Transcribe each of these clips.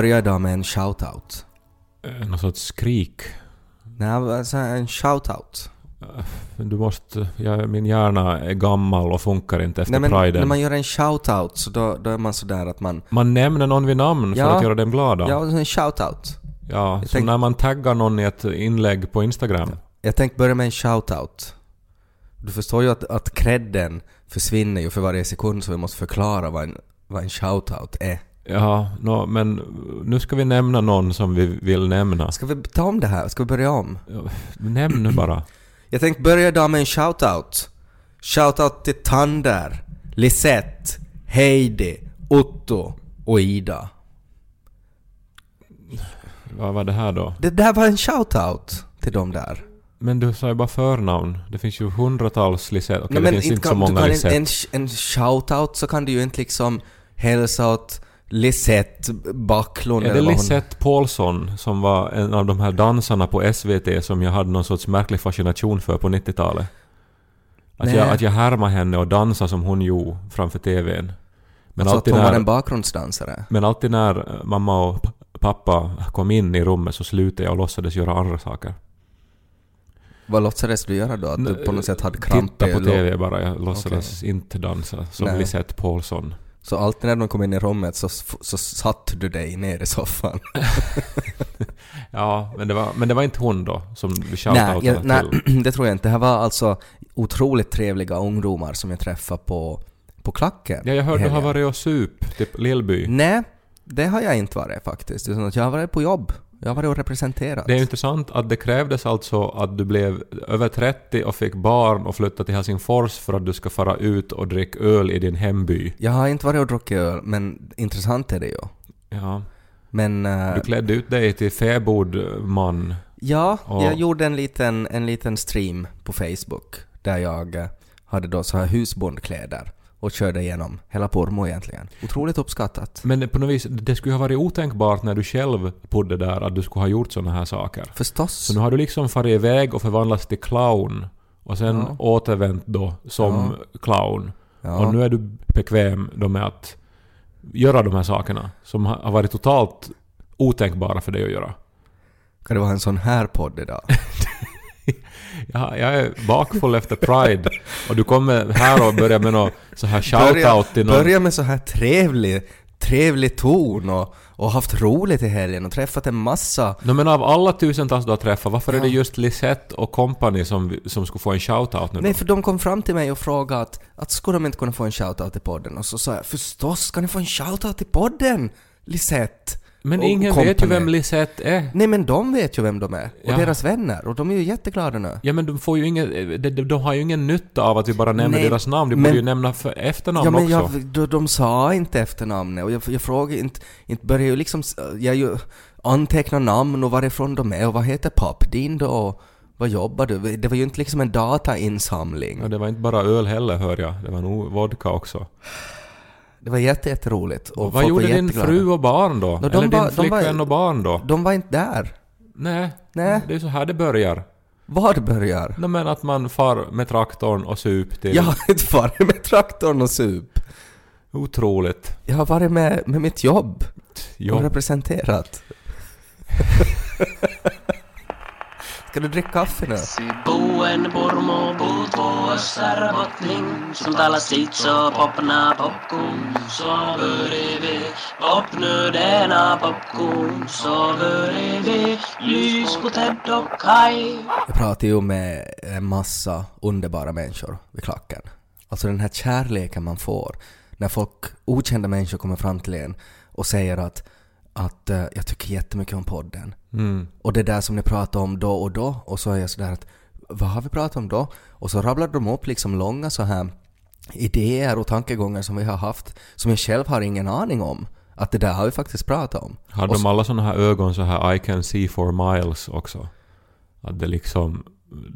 skulle börja idag med en shoutout. Eh, Någon sorts skrik. Nej, alltså en shoutout. Du måste... Ja, min hjärna är gammal och funkar inte efter Nej, men priden. när man gör en shoutout så då, då är man sådär att man... Man nämner någon vid namn för Ja. att göra den glada. Ja, en shoutout. Ja, Jag som tänk- när man taggar någon i ett inlägg på Instagram. Jag tänkte börja med en shoutout. Du förstår ju att, att credden försvinner ju för varje sekund så vi måste förklara vad en, vad en shoutout är. Ja, nå, men nu ska vi nämna någon som vi vill nämna. Ska vi ta om det här? Ska vi börja om? Ja, Nämn nu bara. Jag tänkte börja idag med en shoutout. Shoutout till Tander, Lisette, Heidi, Otto och Ida. Vad var det här då? Det där var en shoutout till dem där. Men du sa ju bara förnamn. Det finns ju hundratals Lisette. Okej, Nej, det finns inte så kan- du många Lisette. En, en, en shoutout så kan du ju inte liksom hälsa åt Lisette Backlund Är det. Lisette Paulsson som var en av de här dansarna på SVT som jag hade någon sorts märklig fascination för på 90-talet? Att Nej. jag, att jag härmade henne och dansade som hon gjorde framför TVn. Men, alltså att hon var när, en bakgrundsdansare. men alltid när eh, mamma och pappa kom in i rummet så slutade jag och låtsades göra andra saker. Vad låtsades du göra då? Att du på något sätt hade kramp Titta på TV bara. Jag låtsades inte dansa som Nej. Lisette Paulsson. Så alltid när de kom in i rummet så, så satt du dig ner i soffan? Ja, men det var, men det var inte hon då som vi shoutoutade jag, nej, till. det tror jag inte. Det här var alltså otroligt trevliga ungdomar som jag träffade på, på klacken. Ja, jag hörde du har varit och sup, typ Lillby. Nej, det har jag inte varit faktiskt. Att jag har varit på jobb. Jag har varit och representerat. Det är intressant att det krävdes alltså att du blev över 30 och fick barn och flyttade till Helsingfors för att du ska fara ut och dricka öl i din hemby. Jag har inte varit och druckit öl, men intressant är det ju. Ja. Men... eh, Du klädde ut dig till fäbodman. Ja, Och- jag gjorde en liten, en liten stream på Facebook där jag eh, hade då så här husbondkläder och körde igenom hela Pormo egentligen. Otroligt uppskattat. Men på något vis, det skulle ju ha varit otänkbart när du själv bodde där att du skulle ha gjort såna här saker. Förstås. Så nu har du liksom farit iväg och förvandlats till clown och sen Ja. återvänt då som clown. Ja. Och nu är du bekväm då med att göra de här sakerna som har varit totalt otänkbara för dig att göra. Kan det vara en sån här podd idag? Jag, jag är bakfull efter Pride och du kommer här och börjar med någon så här shoutout till någon... börja med så här trevlig, trevlig ton och, och haft roligt i helgen och träffat en massa... No, men av alla tusentals du har träffat, varför är Ja. det just Lisette och company som, som skulle få en shoutout nu Nej, då? för de kom fram till mig och frågade att, att skulle de inte kunna få en shoutout i podden? Och så sa jag förstås ska ni få en shoutout i podden, Lisette! Men ingen vet ju vem Lisette är. Nej men de vet ju vem de är, och Ja. deras vänner, och de är ju jätteglada nu. Ja men de får ju ingen, de, de, de har ju ingen nytta av att vi bara nämner Nej, deras namn, de men- borde ju nämna för efternamn Ja men också. jag, de, de sa inte efternamnet och jag, jag frågade inte, inte började ju liksom, jag ju antecknar namn och varifrån de är och vad heter papp din då och vad jobbar du? Det var ju inte liksom en datainsamling. Ja, det var inte bara öl heller hör jag, det var nog vodka också. Det var jätte, jätteroligt. Och vad gjorde var din fru och barn då? de Eller din var- flickvän var- och barn då? De var inte där. Nej, Nej. det är så här det börjar. Vad börjar? No, men att man far med traktorn och sup till... Jag har inte varit med traktorn och sup. Otroligt. Jag har varit med, med mitt jobb och Jo. representerat. Ska du dricka kaffe nu? Buen Pormo puuttuu Österbottning Som talar sitt så popna popcorn. Så börjar vi. Popnu denna popcorn. Så börjar vi. Lys på Ted och Kai Jag pratar ju med en massa underbara människor vid klacken. Alltså den här kärleken man får när folk, okända människor kommer fram till en och säger att, att eh, jag tycker jättemycket om podden. Mm. Och det där som ni pratar om då och då och så är jag sådär att vad har vi pratat om då? Och så rabblar de upp liksom långa så här idéer och tankegångar som vi har haft som jag själv har ingen aning om. Att det där har vi faktiskt pratat om. Har Och de alla såna här ögon så här I can see for miles också? Att det liksom...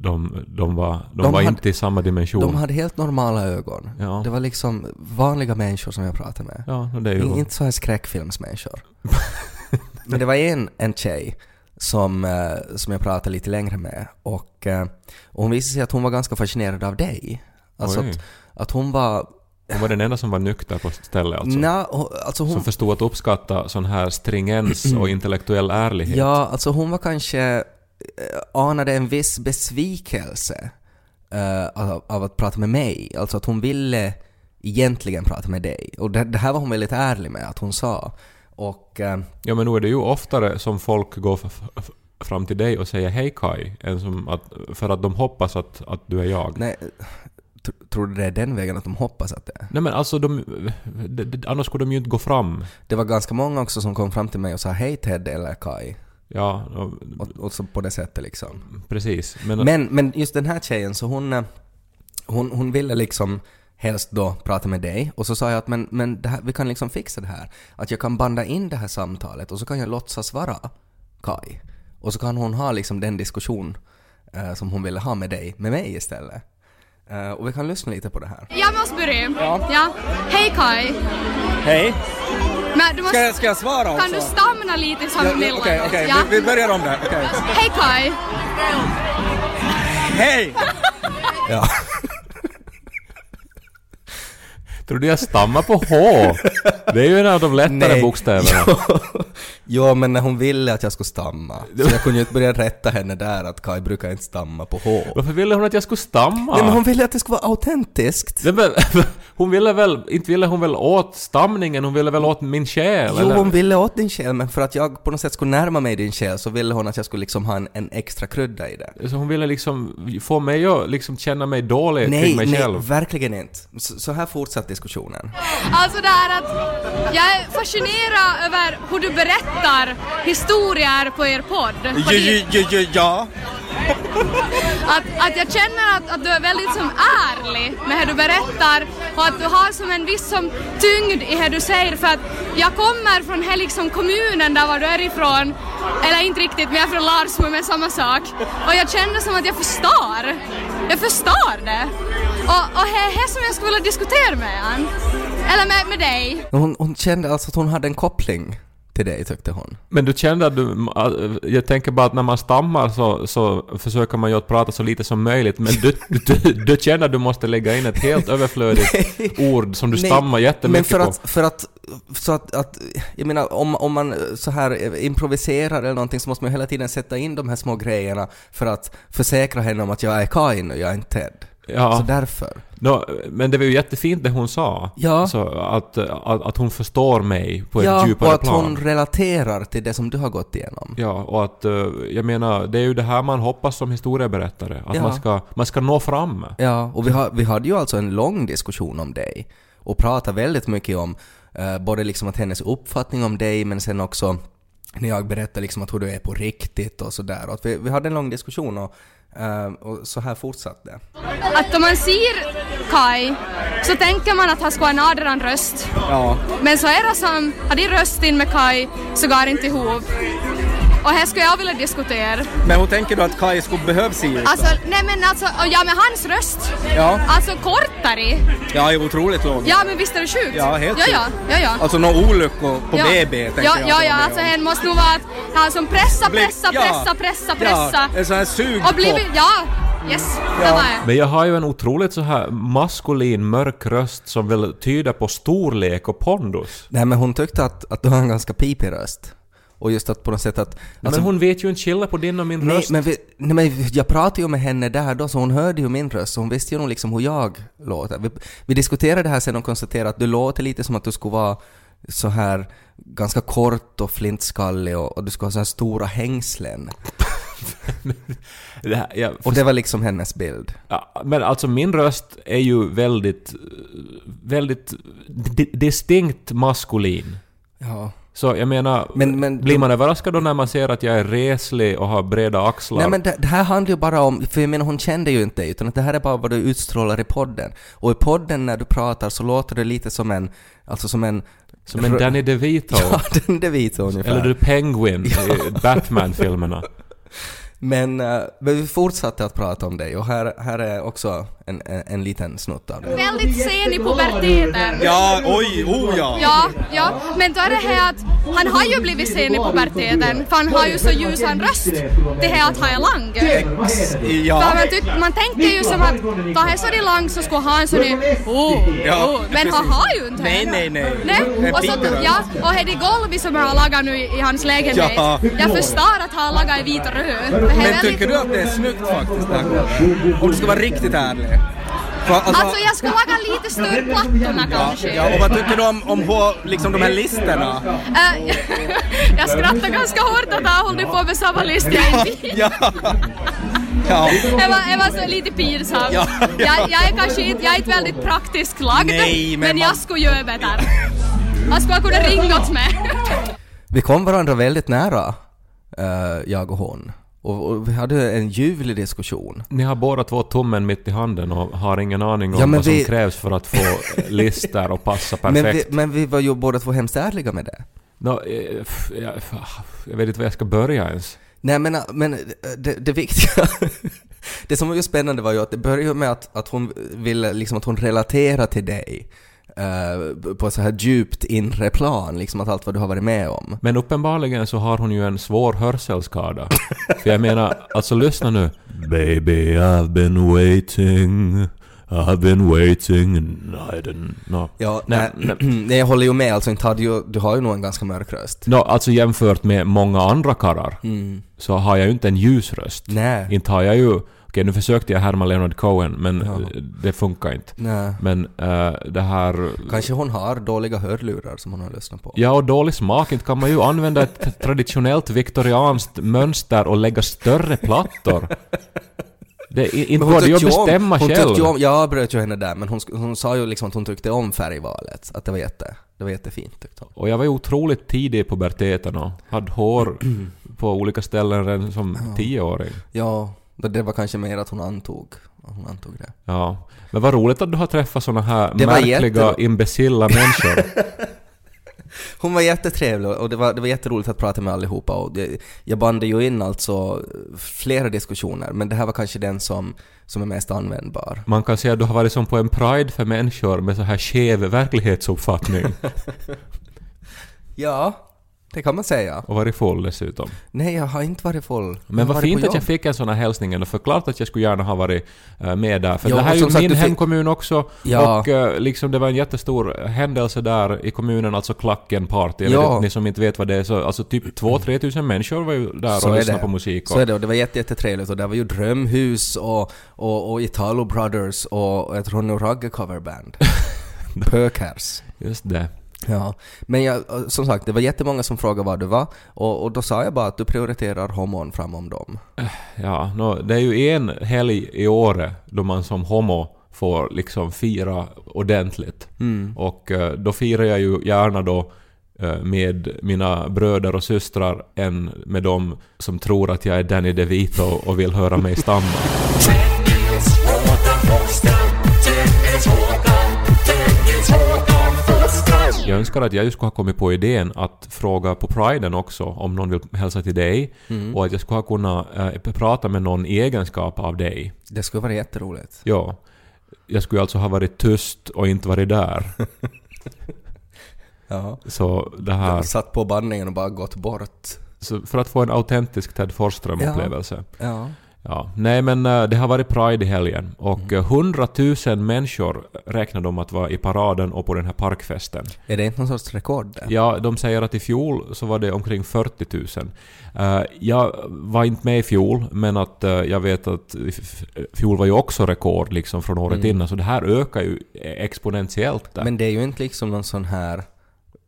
De, de var, de De var hade- inte i samma dimension. De hade helt normala ögon. Ja. Det var liksom vanliga människor som jag pratade med. Ja, det är ju... In- Inte så här skräckfilmsmänniskor. Men det var en, en tjej som, eh, som jag pratade lite längre med och, eh, och hon visade sig att hon var ganska fascinerad av dig. Alltså att, att hon var Hon var den enda som var nykter på stället alltså. Hon- alltså hon... Som förstod att uppskatta sån här stringens och intellektuell ärlighet. Ja, alltså hon var kanske... eh, anade en viss besvikelse eh, av, av att prata med mig. Alltså att hon ville egentligen prata med dig. Och det, det här var hon väldigt ärlig med att hon sa. Och... eh, Ja men nu är det ju oftare som folk går fram till dig och säger hej Kai, än som att, för att de hoppas att, att du är jag. nej, tr- tror du det är den vägen att de hoppas att det är? Nej men alltså, de, de, de, annars skulle de ju inte gå fram. Det var ganska många också som kom fram till mig och sa hej Ted eller Kai. Ja, och, Och, så på det sättet liksom. precis. Men, Men, men just den här tjejen, så hon, eh, hon, hon ville liksom helst då prata med dig och så sa jag att men, men här, vi kan liksom fixa det här. Att jag kan banda in det här samtalet och så kan jag låtsas vara Kai. Och så kan hon ha liksom den diskussion eh, som hon ville ha med dig, med mig istället. Eh, och vi kan lyssna lite på det här. Jag måste börja. Ja. Hej Kai. Hej. Men du måste, Ska jag, ska jag svara också? kan du stamna lite som Ja, ja? Okej, okej. Ja. Vi, vi börjar om där. Okej. Hej Kai. Hej! Ja. tror du jag stammar på H? Det är ju en av de lättare bokstäverna. Jo, men när hon ville att jag skulle stamma. Så jag kunde ju inte börja rätta henne där att Kai brukar inte stamma på H. Varför ville hon att jag skulle stamma? Nej, men hon ville att det skulle vara autentiskt. Nej, men, hon ville väl, inte ville hon väl åt stamningen, hon ville väl åt min själ? Jo, eller? hon ville åt din själ, men för att jag på något sätt skulle närma mig din själ så ville hon att jag skulle liksom ha en, en extra krydda i det. Så hon ville liksom få mig att liksom känna mig dålig Nej, kring mig nej, själv. verkligen inte. Så, så här fortsatte diskussionen. Alltså det här att jag är fascinerad över hur du berättar historier på er podd. Ja, Fordi ja, ja, ja. att, att jag känner att, att du är väldigt som ärlig med hur du berättar och att du har som en viss som tyngd i hur du säger för att jag kommer från här liksom kommunen där var du är ifrån. Eller inte riktigt men jag är från Larsmo men samma sak. Och jag kände som att jag förstår. Jag förstår det. Och, och det är det som jag skulle vilja diskutera med han eller med, med dig. Hon, hon kände alltså att hon hade en koppling till dig, tyckte hon. Men du kände att du... Jag tänker bara att när man stammar så, så försöker man ju att prata så lite som möjligt, men du, du, du känner att du måste lägga in ett helt överflödigt ord som du Nej, stammar jättemycket Men för på. att, för att, så att, att, jag menar om, om man så här improviserar eller någonting så måste man ju hela tiden sätta in de här små grejerna för att försäkra henne om att jag är Kain och jag är inte Ted. Ja. Så därför. Nå, men det var ju jättefint det hon sa. Ja. Så att, att, att hon förstår mig på ett Ja, djupare och att plan. hon relaterar till det som du har gått igenom. Ja, och att eh, jag menar, det är ju det här man hoppas som historieberättare. Att Ja. man, ska, man ska nå fram. Ja, och vi, har, vi hade ju alltså en lång diskussion om dig och pratade väldigt mycket om eh, både liksom att hennes uppfattning om dig men sen också när jag berättade liksom att hur du är på riktigt och sådär. Vi, vi hade en lång diskussion och, eh, och så här fortsatte det. att om man ser Kai så tänker man att han ska ha en adran röst ja. Men så är det som, har din röst in med Kai så går det inte ihop. Och här skulle jag vilja diskutera. Men hur tänker du att Kai skulle behöva se ut? då? Alltså, nej men alltså, ja med hans röst. Ja. Alltså kortare. Ja, är otroligt låg. Ja men visst är det sjukt? Ja, helt ja, ja, sjukt. ja, ja. Alltså några olyckor på ja. BB tänker ja, jag. Ja, ja, alltså hen måste nog vara att han som pressa, pressa, ja. pressa, pressa, pressa. Ja, en sån här sug Och blivit, ja, yes, det var jag. Men jag har ju en otroligt så här maskulin, mörk röst som väl tyder på storlek och pondus. Nej men hon tyckte att, att du har en ganska pipig röst. Och just att på något sätt att... alltså- men hon vet ju inte skillnad på din och min Nej röst. men, vi, nej men jag pratade ju med henne där då så hon hörde ju min röst så hon visste ju nog liksom hur jag låter. Vi, vi diskuterade det här sen och konstaterade att du låter lite som att du skulle vara så här ganska kort och flintskallig och, och du skulle ha så här stora hängslen. Det här, jag, Och det var liksom hennes bild. Ja, men alltså min röst är ju väldigt, väldigt di- distinkt maskulin. Ja. Så jag menar, Men- men- blir man överraskad då när man ser att jag är reslig och har breda axlar? Nej men det, det här handlar ju bara om, för jag menar hon kände ju inte dig utan att det här är bara vad du utstrålar i podden. Och i podden när du pratar så låter det lite som en, alltså som en... Som en Danny DeVito. Ja, det vet ungefär. Eller The Penguin i Batman-filmerna. Men, eh, men vi fortsatte att prata om dig och här, här är också en, en, en liten snutt av det. Väldigt sen i puberteten. Ja, oj, oh ja. Ja, ja, men då är det här att han har ju blivit sen i puberteten för han har ju så ljusan röst. Det här att han är lång. För Ja, man, tyck, man tänker ju som att då han är så lång så skulle han ha en sån där oh, oh. Men han har ju inte Nej, det. nej, nej. nej. En Och, så, ja, och är det golvet som han har lagat nu i, hans lägenhet. Ja. Jag förstår att han har lagat i vit och röd. Men tycker du att det är snyggt faktiskt? Om du ska vara riktigt ärlig. Alltså, Alltså jag skulle laga lite större plattorna kanske. ja, och vad tycker du om, om liksom de här listorna? Äh, jag skrattar ganska hårt att han håller på med samma list jag inte Ja. Ja. Det var, det var så lite pinsamt. Ja, ja. Jag, jag är kanske inte, jag är inte väldigt praktiskt lagd, Nej, men men, man- jag skulle göra bättre. Jag skulle kunna ringa åt mig. Vi kom varandra väldigt nära, eh, jag och hon. Och, och vi hade en ljuvlig diskussion. Ni har båda två tummen mitt i handen och har ingen aning om Ja, vad som vi- krävs för att få listor och passa Men vi, perfekt. men vi var ju båda två hemskt ärliga med det. Eh, f- jag, f- jag vet inte var jag ska börja ens. Nej men, men det, det viktiga, det som var ju spännande var ju att det började med att, att hon ville, liksom att hon relaterade till dig eh, på så här djupt inre plan, liksom att allt vad du har varit med om. Men uppenbarligen så har hon ju en svår hörselskada. För jag menar, alltså lyssna nu. Baby I've been waiting, I've been waiting and I didn't know. Ja, Nej, nej, nej, jag håller ju med, alltså inte hade ju, du har ju nog en ganska mörk röst. Nå, alltså jämfört med många andra karlar Mm. så har jag ju inte en ljus röst. Nej. Inte har jag ju... Okej, nu försökte jag härma Leonard Cohen, men Ja. det funkar inte. Nej. Men eh, det här... Kanske hon har dåliga hörlurar som hon har lyssnat på. Ja, och dålig smak. Inte kan man ju använda ett traditionellt viktorianskt mönster och lägga större plattor. Det, inte går det ju att om- bestämma hon själv. tyckte om, jag avbröt ju henne där, men hon, hon sa ju liksom att hon tyckte om färgvalet. Att det var jätte, det var jättefint tyckte hon. Och jag var ju otroligt tidig i puberteten och hade hår på olika ställen redan som tioåring. Ja, det var kanske mer att hon antog, hon antog det. Ja. Men vad roligt att du har träffat såna här Det märkliga, jättero- imbecilla människor. Hon var jättetrevlig och det var, det var jätteroligt att prata med allihopa och det, jag bandade ju in alltså flera diskussioner men det här var kanske den som, som är mest användbar. Man kan säga att du har varit som på en pride för människor med så här skev verklighetsuppfattning. Ja, det kan man säga. Och varit full dessutom. Nej, jag har inte varit full. Men vad fint att jag fick en sån här hälsning ändå, för klart att jag skulle gärna ha varit eh, med där. För Ja, det här är ju min hemkommun också. Ja. Och eh, liksom det var en jättestor händelse där i kommunen, alltså Klacken Party. Jag Ja. ni som inte vet vad det är, så alltså typ 2-3 tusen människor var ju där Så och lyssnade det. på musik. Så Och, är det och det var jätte, jättetrevligt och det var ju Drömhus och, och, och Italo Brothers och ett Ronny Ragge coverband. Pökers. just det. Ja, men jag, som sagt, det var jättemånga som frågade vad du var och, och då sa jag bara att du prioriterar homon framom dem. Ja, nå, det är ju en helg i året då man som homo får liksom fira ordentligt. Mm. Och eh, då firar jag ju gärna då eh, med mina bröder och systrar än med dem som tror att jag är Danny DeVito och vill höra mig stamma. Jag önskar att jag ju skulle ha kommit på idén att fråga på priden också om någon vill hälsa till dig Mm. och att jag skulle ha kunnat eh, prata med någon i egenskap av dig. Det skulle vara jätteroligt. Ja. Jag skulle alltså ha varit tyst och inte varit där. Ja. Så det Jag här... satt på bandningen och bara gått bort. Så för att få en autentisk Ted Forsström-upplevelse. Ja. Ja. Nej men eh, det har varit Pride i helgen och Mm. eh, 100 000 människor räknar de att vara i paraden och på den här parkfesten. Är det inte någon sorts rekord det? Ja, de säger att i fjol så var det omkring 40 000. Eh, jag var inte med i fjol, men att jag vet att fjol var ju också rekord liksom från året Mm. innan, så det här ökar ju exponentiellt där. Men det är ju inte liksom någon sån här,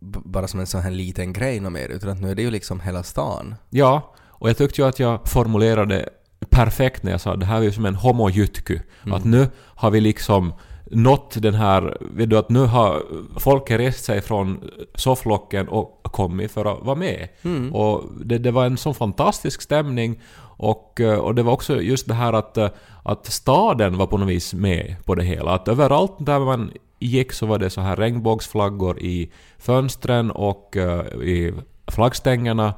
bara som en sån här liten grej mer, utan att nu är det ju liksom hela stan. Ja, och jag tyckte ju att jag formulerade perfekt när jag sa det här är ju som en homojytky. Att nu har vi liksom nått den här, vet du att nu har folket rest sig från sofflocken och kommit för att vara med. Och det, det var en sån fantastisk stämning och, eh, och det var också just det här att, eh, att staden var på något vis med på det hela. Att överallt där man gick så var det så här regnbågsflaggor i fönstren och eh, i flaggstängerna.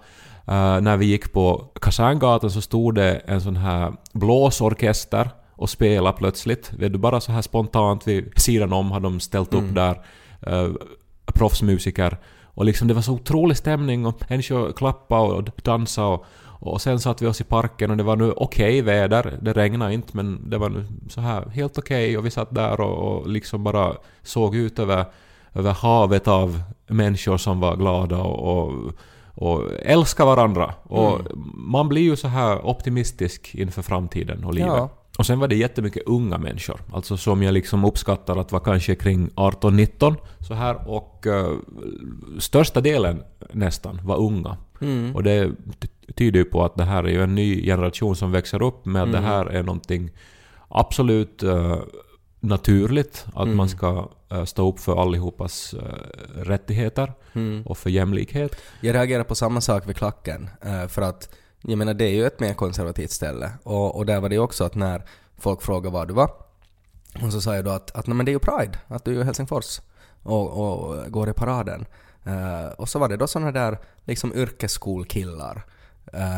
Eh, när vi gick på Kaserngatan så stod det en sån här blåsorkester och spelade plötsligt. Vet du, bara så här spontant vid sidan om hade de ställt upp där uh, proffsmusiker. Och liksom det var så otrolig stämning och människor klappade och dansade och, och sen satt vi oss i parken och det var nu okej väder. Det regnade inte men det var nu så här helt okej och vi satt där och, och liksom bara såg ut över, över havet av människor som var glada och, och och älskar varandra. Och man blir ju så här optimistisk inför framtiden och livet. Ja. Och sen var det jättemycket unga människor, alltså som jag liksom uppskattar att var kanske kring 18-19 så här och eh, största delen nästan var unga. Och det ty- tyder ju på att det här är ju en ny generation som växer upp med att det här är någonting absolut eh, naturligt, att man ska eh, stå upp för allihopas eh, rättigheter och för jämlikhet. Jag reagerar på samma sak vid klacken. eh, För att, jag menar det är ju ett mer konservativt ställe. Och, och där var det ju också att när folk frågade var du var, och så sa jag då att, att nej, men det är ju Pride, att du är i Helsingfors och, och går i paraden. Och så var det då såna där liksom yrkesskolkillar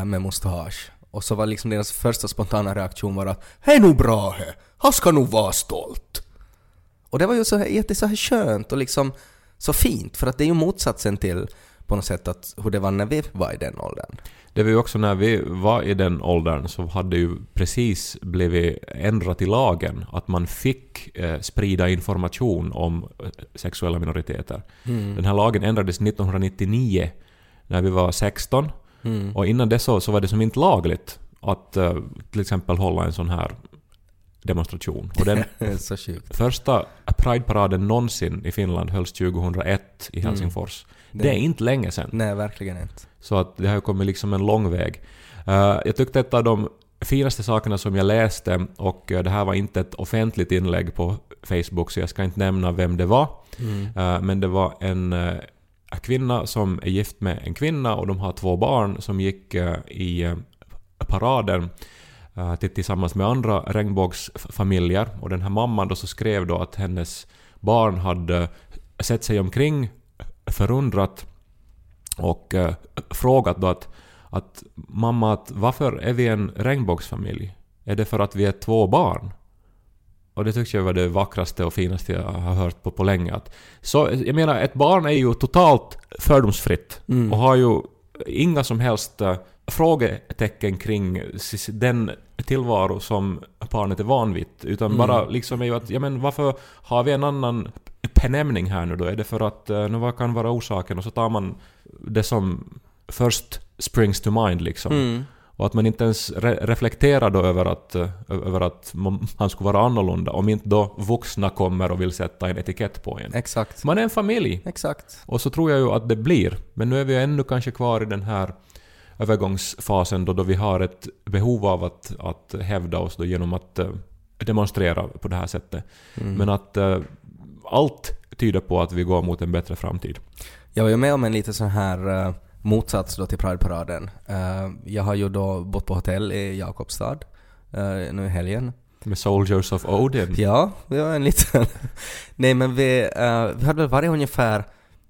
med mustasch. Och så var liksom deras första spontana reaktion var att ”Hej nu bra he, han ska nog vara stolt”. Och det var ju så här, jätte så här skönt och liksom så fint, för att det är ju motsatsen till på något sätt att hur det var när vi var i den åldern. Det var ju också när vi var i den åldern så hade ju precis blivit ändrat i lagen att man fick eh, sprida information om eh, sexuella minoriteter. Den här lagen ändrades 1999 när vi var 16 och innan det så, så var det som inte lagligt att eh, till exempel hålla en sån här demonstration. Och den första Pride-paraden någonsin i Finland hölls 2001 i Helsingfors. Det är inte länge sedan. Nej, verkligen inte. Så att det har ju kommit liksom en lång väg. Eh, jag tyckte ett av de finaste sakerna som jag läste, och eh, det här var inte ett offentligt inlägg på Facebook så jag ska inte nämna vem det var, Eh, men det var en eh, kvinna som är gift med en kvinna och de har två barn som gick i paraden tillsammans med andra regnbågsfamiljer och den här mamman då så skrev då att hennes barn hade sett sig omkring förundrat och eh, frågat då att, att mamma, att varför är vi en regnbågsfamilj? Är det för att vi är två barn? Och det tyckte jag var det vackraste och finaste jag har hört på, på länge. Att, så jag menar, ett barn är ju totalt fördomsfritt och har ju inga som helst eh, frågetecken kring den tillvaro som barnet är van vid. Utan bara liksom är ju att, ja men varför har vi en annan benämning här nu då? Är det för att, eh, nu vad kan vara orsaken? Och så tar man det som först springs to mind liksom. Och att man inte ens re- reflekterar då över att, eh, över att man skulle vara annorlunda om inte då vuxna kommer och vill sätta en etikett på en. Exakt. Man är en familj. Exakt. Och så tror jag ju att det blir. Men nu är vi ännu kanske kvar i den här övergångsfasen då, då vi har ett behov av att, att hävda oss då genom att eh, demonstrera på det här sättet. Men att eh, allt tyder på att vi går mot en bättre framtid. Jag var ju med om en lite sån här eh, motsats då till Pride-paraden. Jag har ju då bott på hotell i Jakobstad nu i helgen. Med Soldiers of Odin. Ja, det var en liten... Nej men vi, vi hade väl varit ungefär,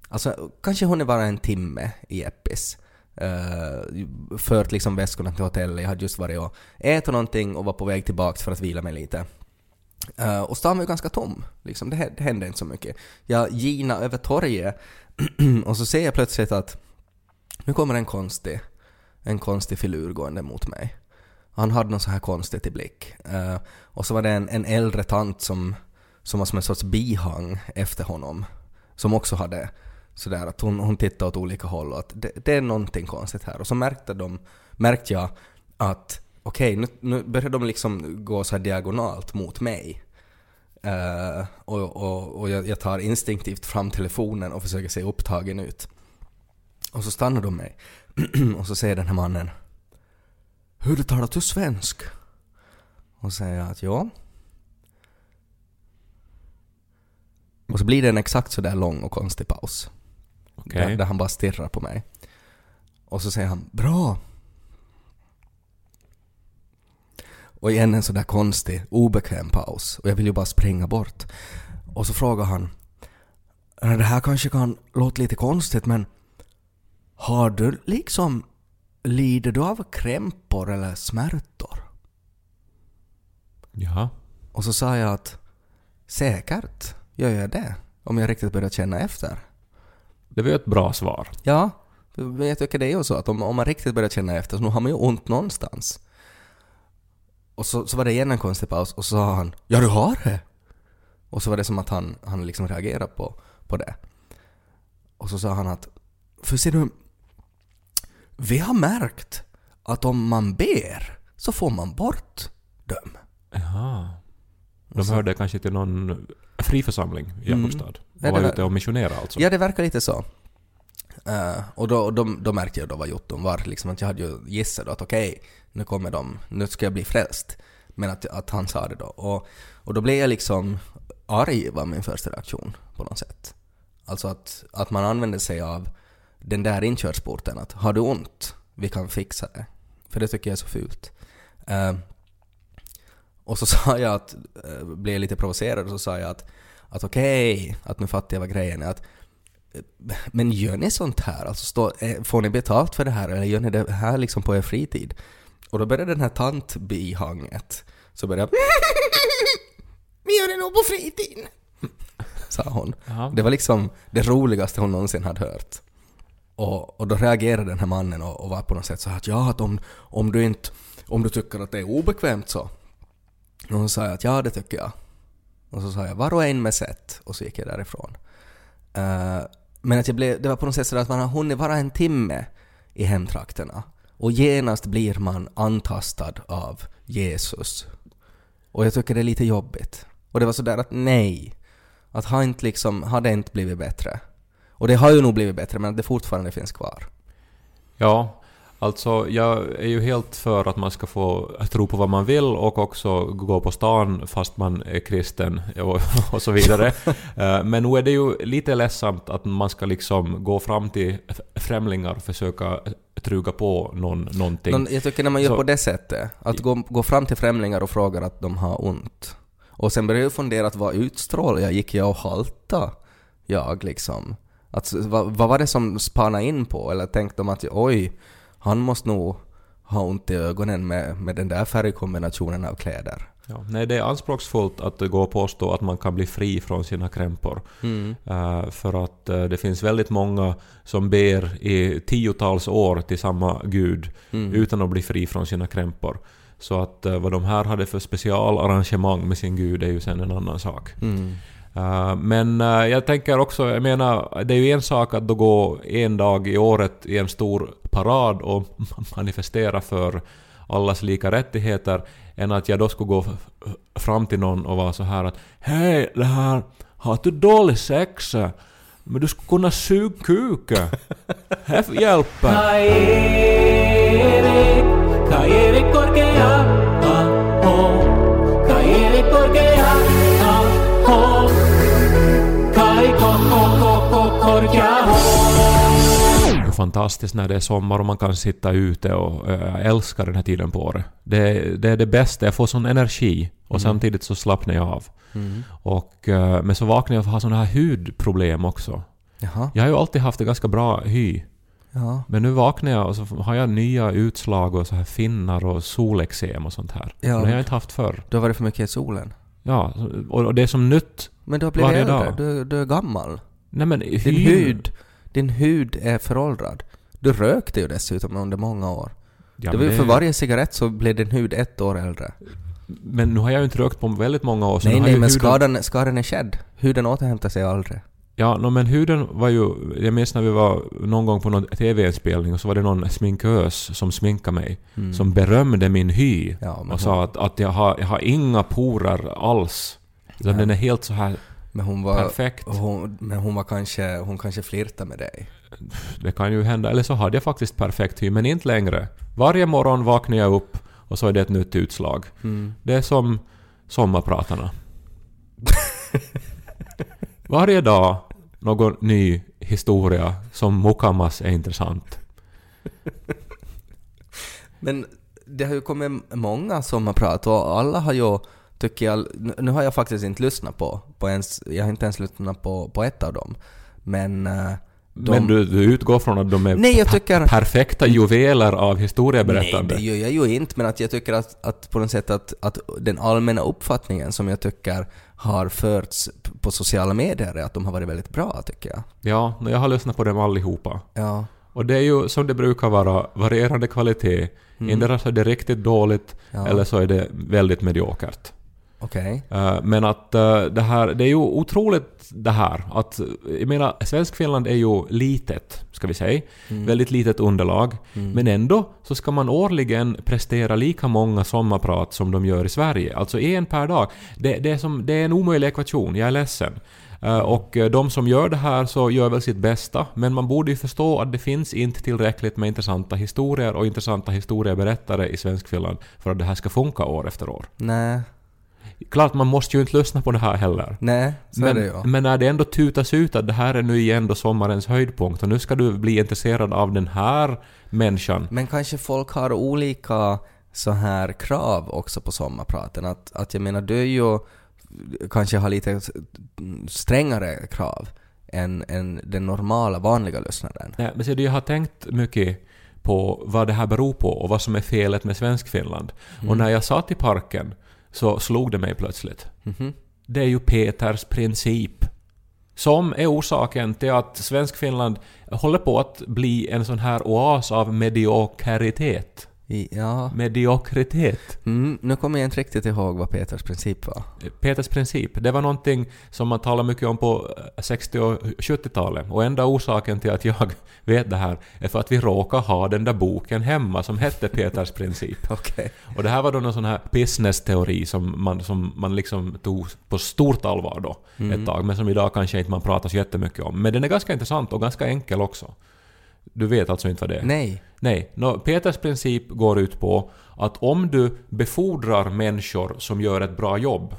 alltså kanske hunnit vara en timme i Eppis. Uh, fört liksom väskorna till hotellet, jag hade just varit och ätit någonting och var på väg tillbaks för att vila mig lite. Uh, och stan var ju ganska tom, liksom. det, det hände inte så mycket. Jag gina över torget och så ser jag plötsligt att nu kommer en konstig, en konstig filur gående mot mig. Han hade någon så här konstigt i blick. Uh, och så var det en, en äldre tant som, som var som en sorts bihang efter honom. Som också hade sådär att hon, hon tittade åt olika håll och att det, det är någonting konstigt här. Och så märkte, de, märkte jag att okej, nu, nu börjar de liksom gå så här diagonalt mot mig. Uh, och och, och jag, jag tar instinktivt fram telefonen och försöker se upptagen ut. Och så stannar de mig. och så säger den här mannen Hur du talar du svensk? Och säger jag att ja. Och så blir det en exakt sådär lång och konstig paus. Okej. Där, där han bara stirrar på mig. Och så säger han ”Bra”. Och igen en sådär konstig, obekväm paus. Och jag vill ju bara springa bort. Och så frågar han "Ja, Det här kanske kan låta lite konstigt men har du liksom lider du av krämpor eller smärtor? Ja. Och så sa jag att säkert gör jag det, om jag riktigt börjar känna efter. Det var ju ett bra svar. Ja, men jag tycker det är ju så att om, om man riktigt börjar känna efter så nu har man ju ont någonstans. Och så, så var det igen en konstig paus och så sa han ”Ja, du har det!” Och så var det som att han, han liksom reagerade på, på det. Och så sa han att ”För ser du, vi har märkt att om man ber så får man bort dem.” Jaha. De hörde kanske till någon friförsamling i Jakobstad. Ja, Och var var- ute och missionerade alltså. Ja, det verkar lite så. Eh, och då, då, då märkte jag då vad jotton var. Liksom att jag hade ju gissat då att okej, nu kommer de, nu ska jag bli frälst. Men att, att han sa det då. Och, och då blev jag liksom arg var min första reaktion på något sätt. Alltså att, att man använder sig av den där inkörsporten att har du ont, vi kan fixa det. För det tycker jag är så fult. Eh, och så sa jag att, eh, blev lite provocerad och så sa jag att, att okej, att nu fattar jag vad grejen är. Att, eh, men gör ni sånt här? Alltså stå, eh, får ni betalt för det här eller gör ni det här liksom på er fritid? Och då började den här tantbihanget. Så började Vi gör det nog på fritiden. Sa hon. Jaha. Det var liksom det roligaste hon någonsin hade hört. Och, och då reagerade den här mannen och, och var på något sätt så här att ja, att om, om du inte, om du tycker att det är obekvämt så. Och hon sa att ja, det tycker jag. Och så sa jag var och en med sätt och så gick jag därifrån. Uh, men att jag blev, det var på något sätt så att man har hunnit vara en timme i hemtrakterna och genast blir man antastad av Jesus. Och jag tycker det är lite jobbigt. Och det var sådär att nej, att ha inte liksom, har det inte blivit bättre. Och det har ju nog blivit bättre men att det fortfarande finns kvar. Ja, alltså jag är ju helt för att man ska få tro på vad man vill och också gå på stan fast man är kristen och, och så vidare. Eh, Men nu är det ju lite ledsamt att man ska liksom gå fram till främlingar och försöka truga på någon, någonting. Någon, jag tycker när man gör Så- på det sättet, att gå, gå fram till främlingar och fråga att de har ont. Och sen började jag fundera att vad utstrålar jag? Gick jag och halta? Jag liksom. Att, vad, vad var det som spanade in på? Eller tänkte de att oj, han måste nog ha ont i ögonen med, med den där färgkombinationen av kläder. Ja, nej, det är anspråksfullt att gå och påstå att man kan bli fri från sina krämpor. Eh, för att eh, det finns väldigt många som ber i tiotals år till samma gud utan att bli fri från sina krämpor. Så att eh, vad de här hade för specialarrangemang med sin gud är ju sen en annan sak. Eh, men jag tänker också, jag menar, det är ju en sak att då gå en dag i året i en stor parad och manifestera för allas lika rättigheter än att jag då skulle gå fram till någon och vara så här att Hej, det här, har du dålig sex? Men du skulle kunna suga kuken. Här hjälper. Fantastiskt när det är sommar och man kan sitta ute och jag älskar den här tiden på året. Det, det är det bästa, jag får sån energi och samtidigt så slappnar jag av. Och, eh, men så vaknar jag och har såna här hudproblem också. Jaha, Jag har ju alltid haft det ganska bra hy. ja. Men nu vaknar jag och så har jag nya utslag och så här finnar och solexem och sånt här. Ja. Och det har jag inte haft förr. Du har varit för mycket i solen. Ja, och och det är som nytt. Men du har blivit äldre, dag. du, du är gammal. Nej men hyn- hud, din hud är föråldrad. Du rökte ju dessutom under många år. Ja, det var ju för varje cigarett så blev din hud ett år äldre. Men nu har jag ju inte rökt på väldigt många år. Så nej, nej, men huden- skadan, skadan är skedd. Huden återhämtar sig aldrig. Ja, no, men huden var ju... Jag minns när vi var någon gång på någon TV-inspelning och så var det någon sminkös som sminkade mig. Som berömde min hy. Mm. Ja, och sa att, att jag, har, jag har inga porer alls. Utan den är helt så här Men hon var... perfekt. Hon, men hon var kanske... Hon kanske flirtade med dig. Det kan ju hända. Eller så hade jag faktiskt perfekt hy, men inte längre. Varje morgon vaknar jag upp och så är det ett nytt utslag. Mm. Det är som sommarpratarna. Varje dag någon ny historia som Mukamas är intressant. Men det har ju kommit många sommarprat och alla har ju, tycker jag... nu- har jag faktiskt inte lyssnat på, på ens... Jag har inte ens lyssnat på, på ett av dem. Men, eh, Men du, du utgår från att de är Nej, tycker- perfekta juveler av Nej, historieberättande? det gör jag ju inte, men att jag tycker att, att på något sätt att, att den allmänna uppfattningen som jag tycker har förts på sociala medier är att de har varit väldigt bra, tycker jag. Ja, jag har lyssnat på dem allihopa. Ja. Och det är ju som det brukar vara, varierande kvalitet. Endera så är det riktigt dåligt, Mm. Ja. eller så är det väldigt mediokert. Okej. Eh, Men att eh, det här, det är ju otroligt det här att, jag menar, Svenskfinland är ju litet, ska vi säga. Mm. Väldigt litet underlag. Men ändå så ska man årligen prestera lika många sommarprat som de gör i Sverige. Alltså en per dag. Det, det, är, som, det är en omöjlig ekvation, jag är ledsen. Eh, Och de som gör det här så gör väl sitt bästa, men man borde ju förstå att det finns inte tillräckligt med intressanta historier och intressanta historieberättare i Svenskfinland för att det här ska funka år efter år. Nej. Klart, man måste ju inte lyssna på det här heller. Nej, så är det ju. Men, men när det ändå tutas ut att det här är nu igen då sommarens höjdpunkt och nu ska du bli intresserad av den här människan. Men kanske folk har olika så här krav också på sommarpraten. Att, att jag menar, du är ju kanske har lite strängare krav än, än den normala, vanliga lyssnaren. Nej, men ser du, jag har tänkt mycket på vad det här beror på och vad som är felet med Svenskfinland. Och när jag satt i parken så slog det mig plötsligt. Mhm. Det är ju Peters princip. Som är orsaken till att Svenskfinland håller på att bli en sån här oas av mediokritet. Ja. Mediokritet. Mm, nu kommer jag inte riktigt ihåg vad Peters princip var. Peters princip, det var någonting som man talade mycket om på eh, 60 och 70-talet. Och enda orsaken till att jag vet det här är för att vi råkar ha den där boken hemma som hette Peters princip. Okej. Och det här var då någon sån här business-teori som man, som man liksom tog på stort allvar då ett tag, men som idag kanske inte man pratar så jättemycket om. Men den är ganska intressant och ganska enkel också. Du vet alltså inte vad det är? Nej. Nej, nå, Peters princip går ut på att om du befordrar människor som gör ett bra jobb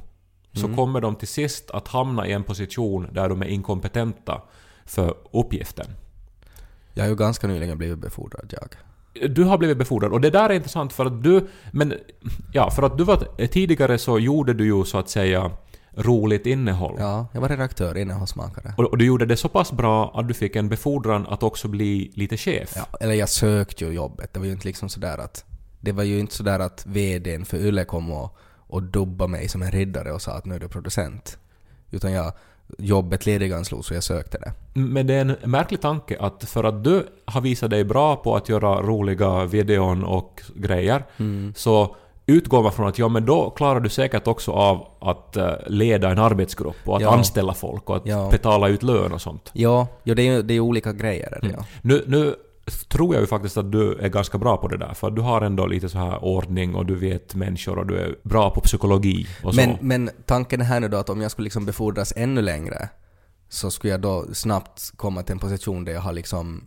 så kommer de till sist att hamna i en position där de är inkompetenta för uppgiften. Jag har ju ganska nyligen blivit befordrad, jag. Du har blivit befordrad och det där är intressant för att du... Men ja, för att du var... Tidigare så gjorde du ju så att säga roligt innehåll. Ja, jag var redaktör, innehållsmakare. Och, och du gjorde det så pass bra att du fick en befordran att också bli lite chef. Ja, eller jag sökte ju jobbet. Det var ju inte liksom sådär att... Det var ju inte sådär att VDn för Yle kom och, och dubbade mig som en riddare och sa att nu är du producent. Utan jag... Jobbet lediganslog så jag sökte det. Men det är en märklig tanke att för att du har visat dig bra på att göra roliga videon och grejer Mm. så utgår man från att ja men då klarar du säkert också av att eh, leda en arbetsgrupp och att Ja. anställa folk och att Ja. betala ut lön och sånt. Ja, ja det är det är olika grejer. Mm. ja. Nu, nu tror jag ju faktiskt att du är ganska bra på det där för du har ändå lite så här ordning och du vet människor och du är bra på psykologi och så. Men, men tanken är här nu då att om jag skulle liksom befordras ännu längre så skulle jag då snabbt komma till en position där jag har liksom...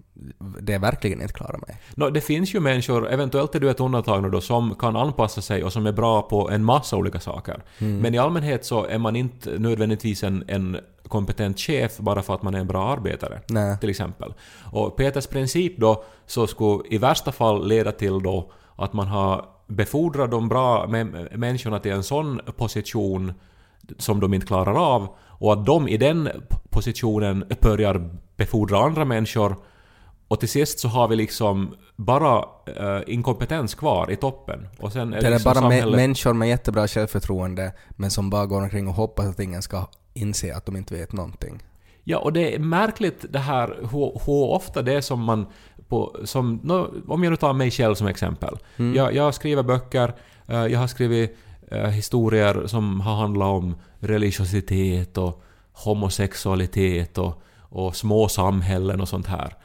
Där jag verkligen inte klarar mig. Nå, det finns ju människor, eventuellt är du ett undantag nu då, som kan anpassa sig och som är bra på en massa olika saker. Mm. Men i allmänhet så är man inte nödvändigtvis en, en kompetent chef bara för att man är en bra arbetare. Nej. Till exempel. Och Peters princip då så skulle i värsta fall leda till då att man har befordrat de bra mä- människorna till en sån position som de inte klarar av och att de i den positionen börjar befordra andra människor och till sist så har vi liksom bara eh, inkompetens kvar i toppen. Och sen är Det är liksom bara mä- samhället... människor med jättebra självförtroende men som bara går omkring och hoppas att ingen ska inse att de inte vet någonting. Ja, och det är märkligt det här hur, hur ofta det är som man... På, som, nå, om jag nu tar mig själv som exempel. Jag, jag skriver böcker, eh, jag har skrivit historier som har handlat om religiositet och homosexualitet och, och små samhällen och sånt här.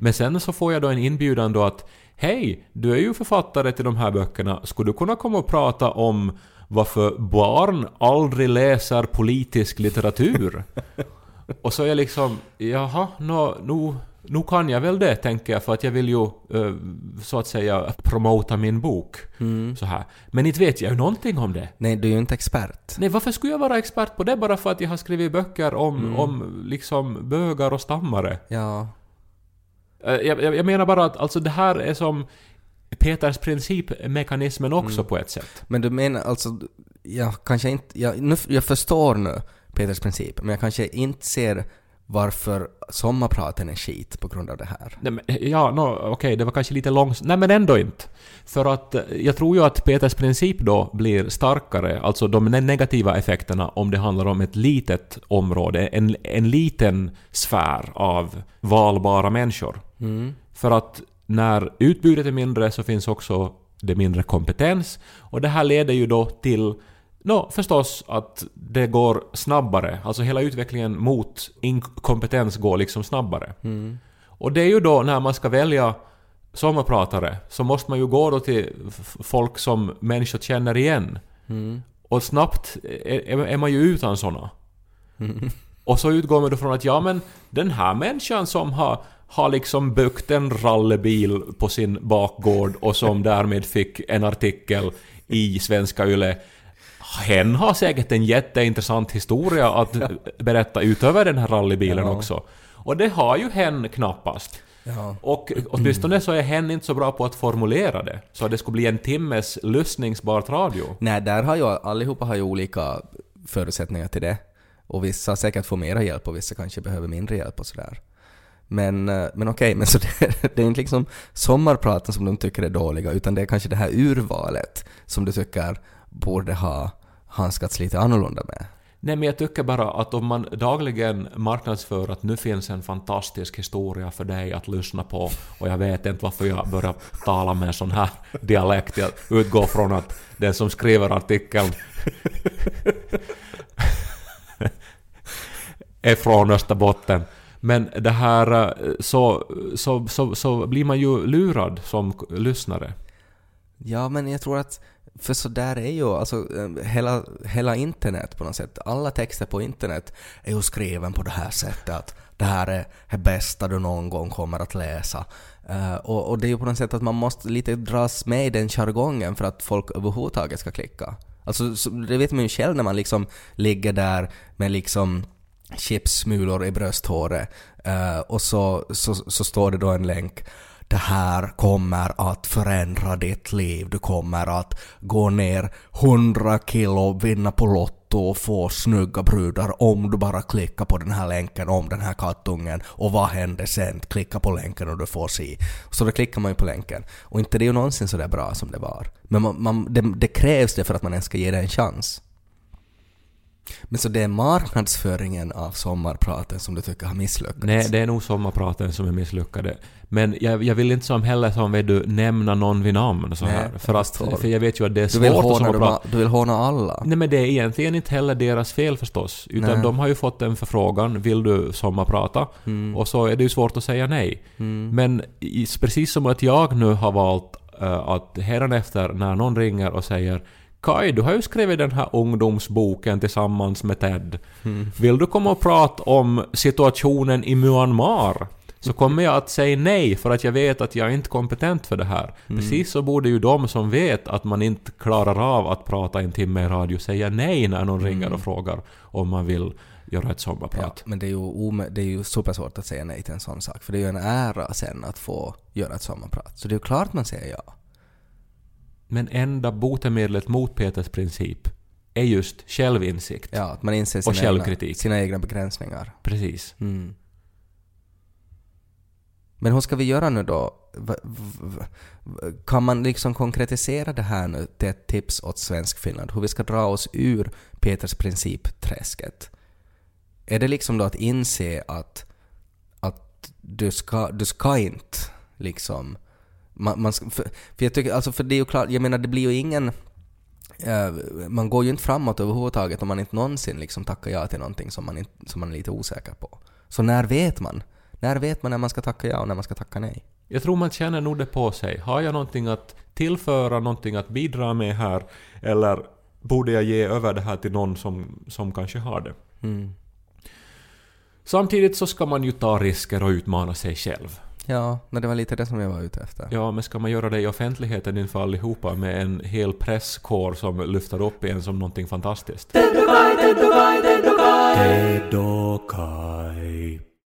Men sen så får jag då en inbjudan då att Hej, du är ju författare till de här böckerna. Skulle du kunna komma och prata om varför barn aldrig läser politisk litteratur? Och så är jag liksom, jaha, nå, nu, nu kan jag väl det, tänker jag, för att jag vill ju eh, så att säga promota min bok. Så här. Men inte vet jag ju någonting om det. Nej, du är ju inte expert. Nej, varför skulle jag vara expert på det bara för att jag har skrivit böcker om, om liksom bögar och stammare? Ja. Eh, Jag, jag, jag menar bara att alltså det här är som Peters principmekanismen också på ett sätt. Men du menar alltså, jag kanske inte... Jag, nu, jag förstår nu Peters princip, men jag kanske inte ser varför sommarpraten är skit på grund av det här. Nej, men, ja, no, okej, det var kanske lite långt... Nej, men ändå inte. För att eh, jag tror ju att Peters princip då blir starkare, alltså de ne- negativa effekterna, om det handlar om ett litet område, en, en liten sfär av valbara människor. För att när utbudet är mindre så finns också det mindre kompetens, och det här leder ju då till Nå, förstås att det går snabbare. Alltså hela utvecklingen mot inkompetens går liksom snabbare. Och det är ju då när man ska välja sommarpratare så måste man ju gå då till folk som människor känner igen. Och snabbt är, är man ju utan såna. Och så utgår man då från att ja men den här människan som har, har liksom byggt en rallybil på sin bakgård och som därmed fick en artikel i Svenska Yle. Hen har säkert en jätteintressant historia att berätta utöver den här rallybilen Ja. också. Och det har ju hen knappast. Ja. Och åtminstone så är hen inte så bra på att formulera det. Så att det skulle bli en timmes lyssningsbart radio. Nej, där har ju allihopa har ju olika förutsättningar till det. Och vissa säkert får mera hjälp och vissa kanske behöver mindre hjälp och sådär. Men, eh, men okej, men så det, det är inte liksom sommarpraten som de tycker är dåliga, utan det är kanske det här urvalet som du tycker borde ha handskats lite annorlunda med. Nej men jag tycker bara att om man dagligen marknadsför att nu finns en fantastisk historia för dig att lyssna på och jag vet inte varför jag börjar tala med en sån här dialekt. Jag utgår från att den som skriver artikeln är från Österbotten. Men det här eh, så, så, så, så blir man ju lurad som lyssnare. Ja, men jag tror att för så där är ju alltså eh, hela, hela internet på något sätt. Alla texter på internet är ju skriven på det här sättet att det här är det bästa du någon gång kommer att läsa. Uh, och, och det är ju på något sätt att man måste lite dras med i den jargongen för att folk överhuvudtaget ska klicka. Alltså så, det vet man ju själv när man liksom ligger där med liksom chipssmulor i brösthåret uh, och så, så, så står det då en länk det här kommer att förändra ditt liv. Du kommer att gå ner 100 kilo, vinna på Lotto och få snygga brudar om du bara klickar på den här länken om den här kattungen. Och vad händer sen? Klicka på länken och du får se. Så då klickar man ju på länken. Och inte det är ju någonsin sådär bra som det var. Men man, man, det, det krävs det för att man ens ska ge det en chans. Men så det är marknadsföringen av sommarpraten som du tycker har misslyckats? Nej, det är nog sommarpraten som är misslyckade. Men jag, jag vill inte som heller som vet du nämna någon vid namn så Nej, här. jag För, att, för jag vet ju att det är Du vill, svårt att håna dem, sommarprata. du vill håna alla? Nej men det är egentligen inte heller deras fel förstås. Utan Nej. de har ju fått en förfrågan, vill du sommarprata? Mm. Och så är det ju svårt att säga nej. Men i, precis som att jag nu har valt uh, att hädanefter när någon ringer och säger Kai, du har ju skrivit den här ungdomsboken tillsammans med Ted. Mm. Vill du komma och prata om situationen i Myanmar? Så kommer jag att säga nej för att jag vet att jag är inte kompetent för det här. Mm. Precis så borde ju de som vet att man inte klarar av att prata en timme i radio säga nej när någon ringer och frågar om man vill göra ett Ja, sommarprat. men det är, ju det är ju supersvårt att säga nej till en sån sak, för det är ju en ära sen att få göra ett sommarprat. Så det är ju klart man säger ja. Men enda botemedlet mot Peters princip är just självinsikt. Ja, att man inser sina, egna, självkritik. sina egna begränsningar. Precis. Mm. Men hur ska vi göra nu då? Kan man liksom konkretisera det här nu till ett tips åt svensk Finland? Hur vi ska dra oss ur Peters principträsket? Är det liksom då att inse att, att du, ska, du ska inte liksom... Man, man ska, för, för jag tycker, alltså för det är ju klart, jag menar det blir ju ingen... eh, man går ju inte framåt överhuvudtaget om man inte någonsin liksom tackar ja till någonting som man, inte, som man är lite osäker på. Så när vet man? När vet man när man ska tacka ja och när man ska tacka nej? Jag tror man känner nog det på sig. Har jag någonting att tillföra, någonting att bidra med här? Eller borde jag ge över det här till någon som, som kanske har det? Mm. Samtidigt så ska man ju ta risker och utmana sig själv. Ja, men det var lite det som jag var ute efter. Ja, men ska man göra det i offentligheten inför allihopa med en hel presskår som lyfter upp en som någonting fantastiskt? Ted och Kai, Ted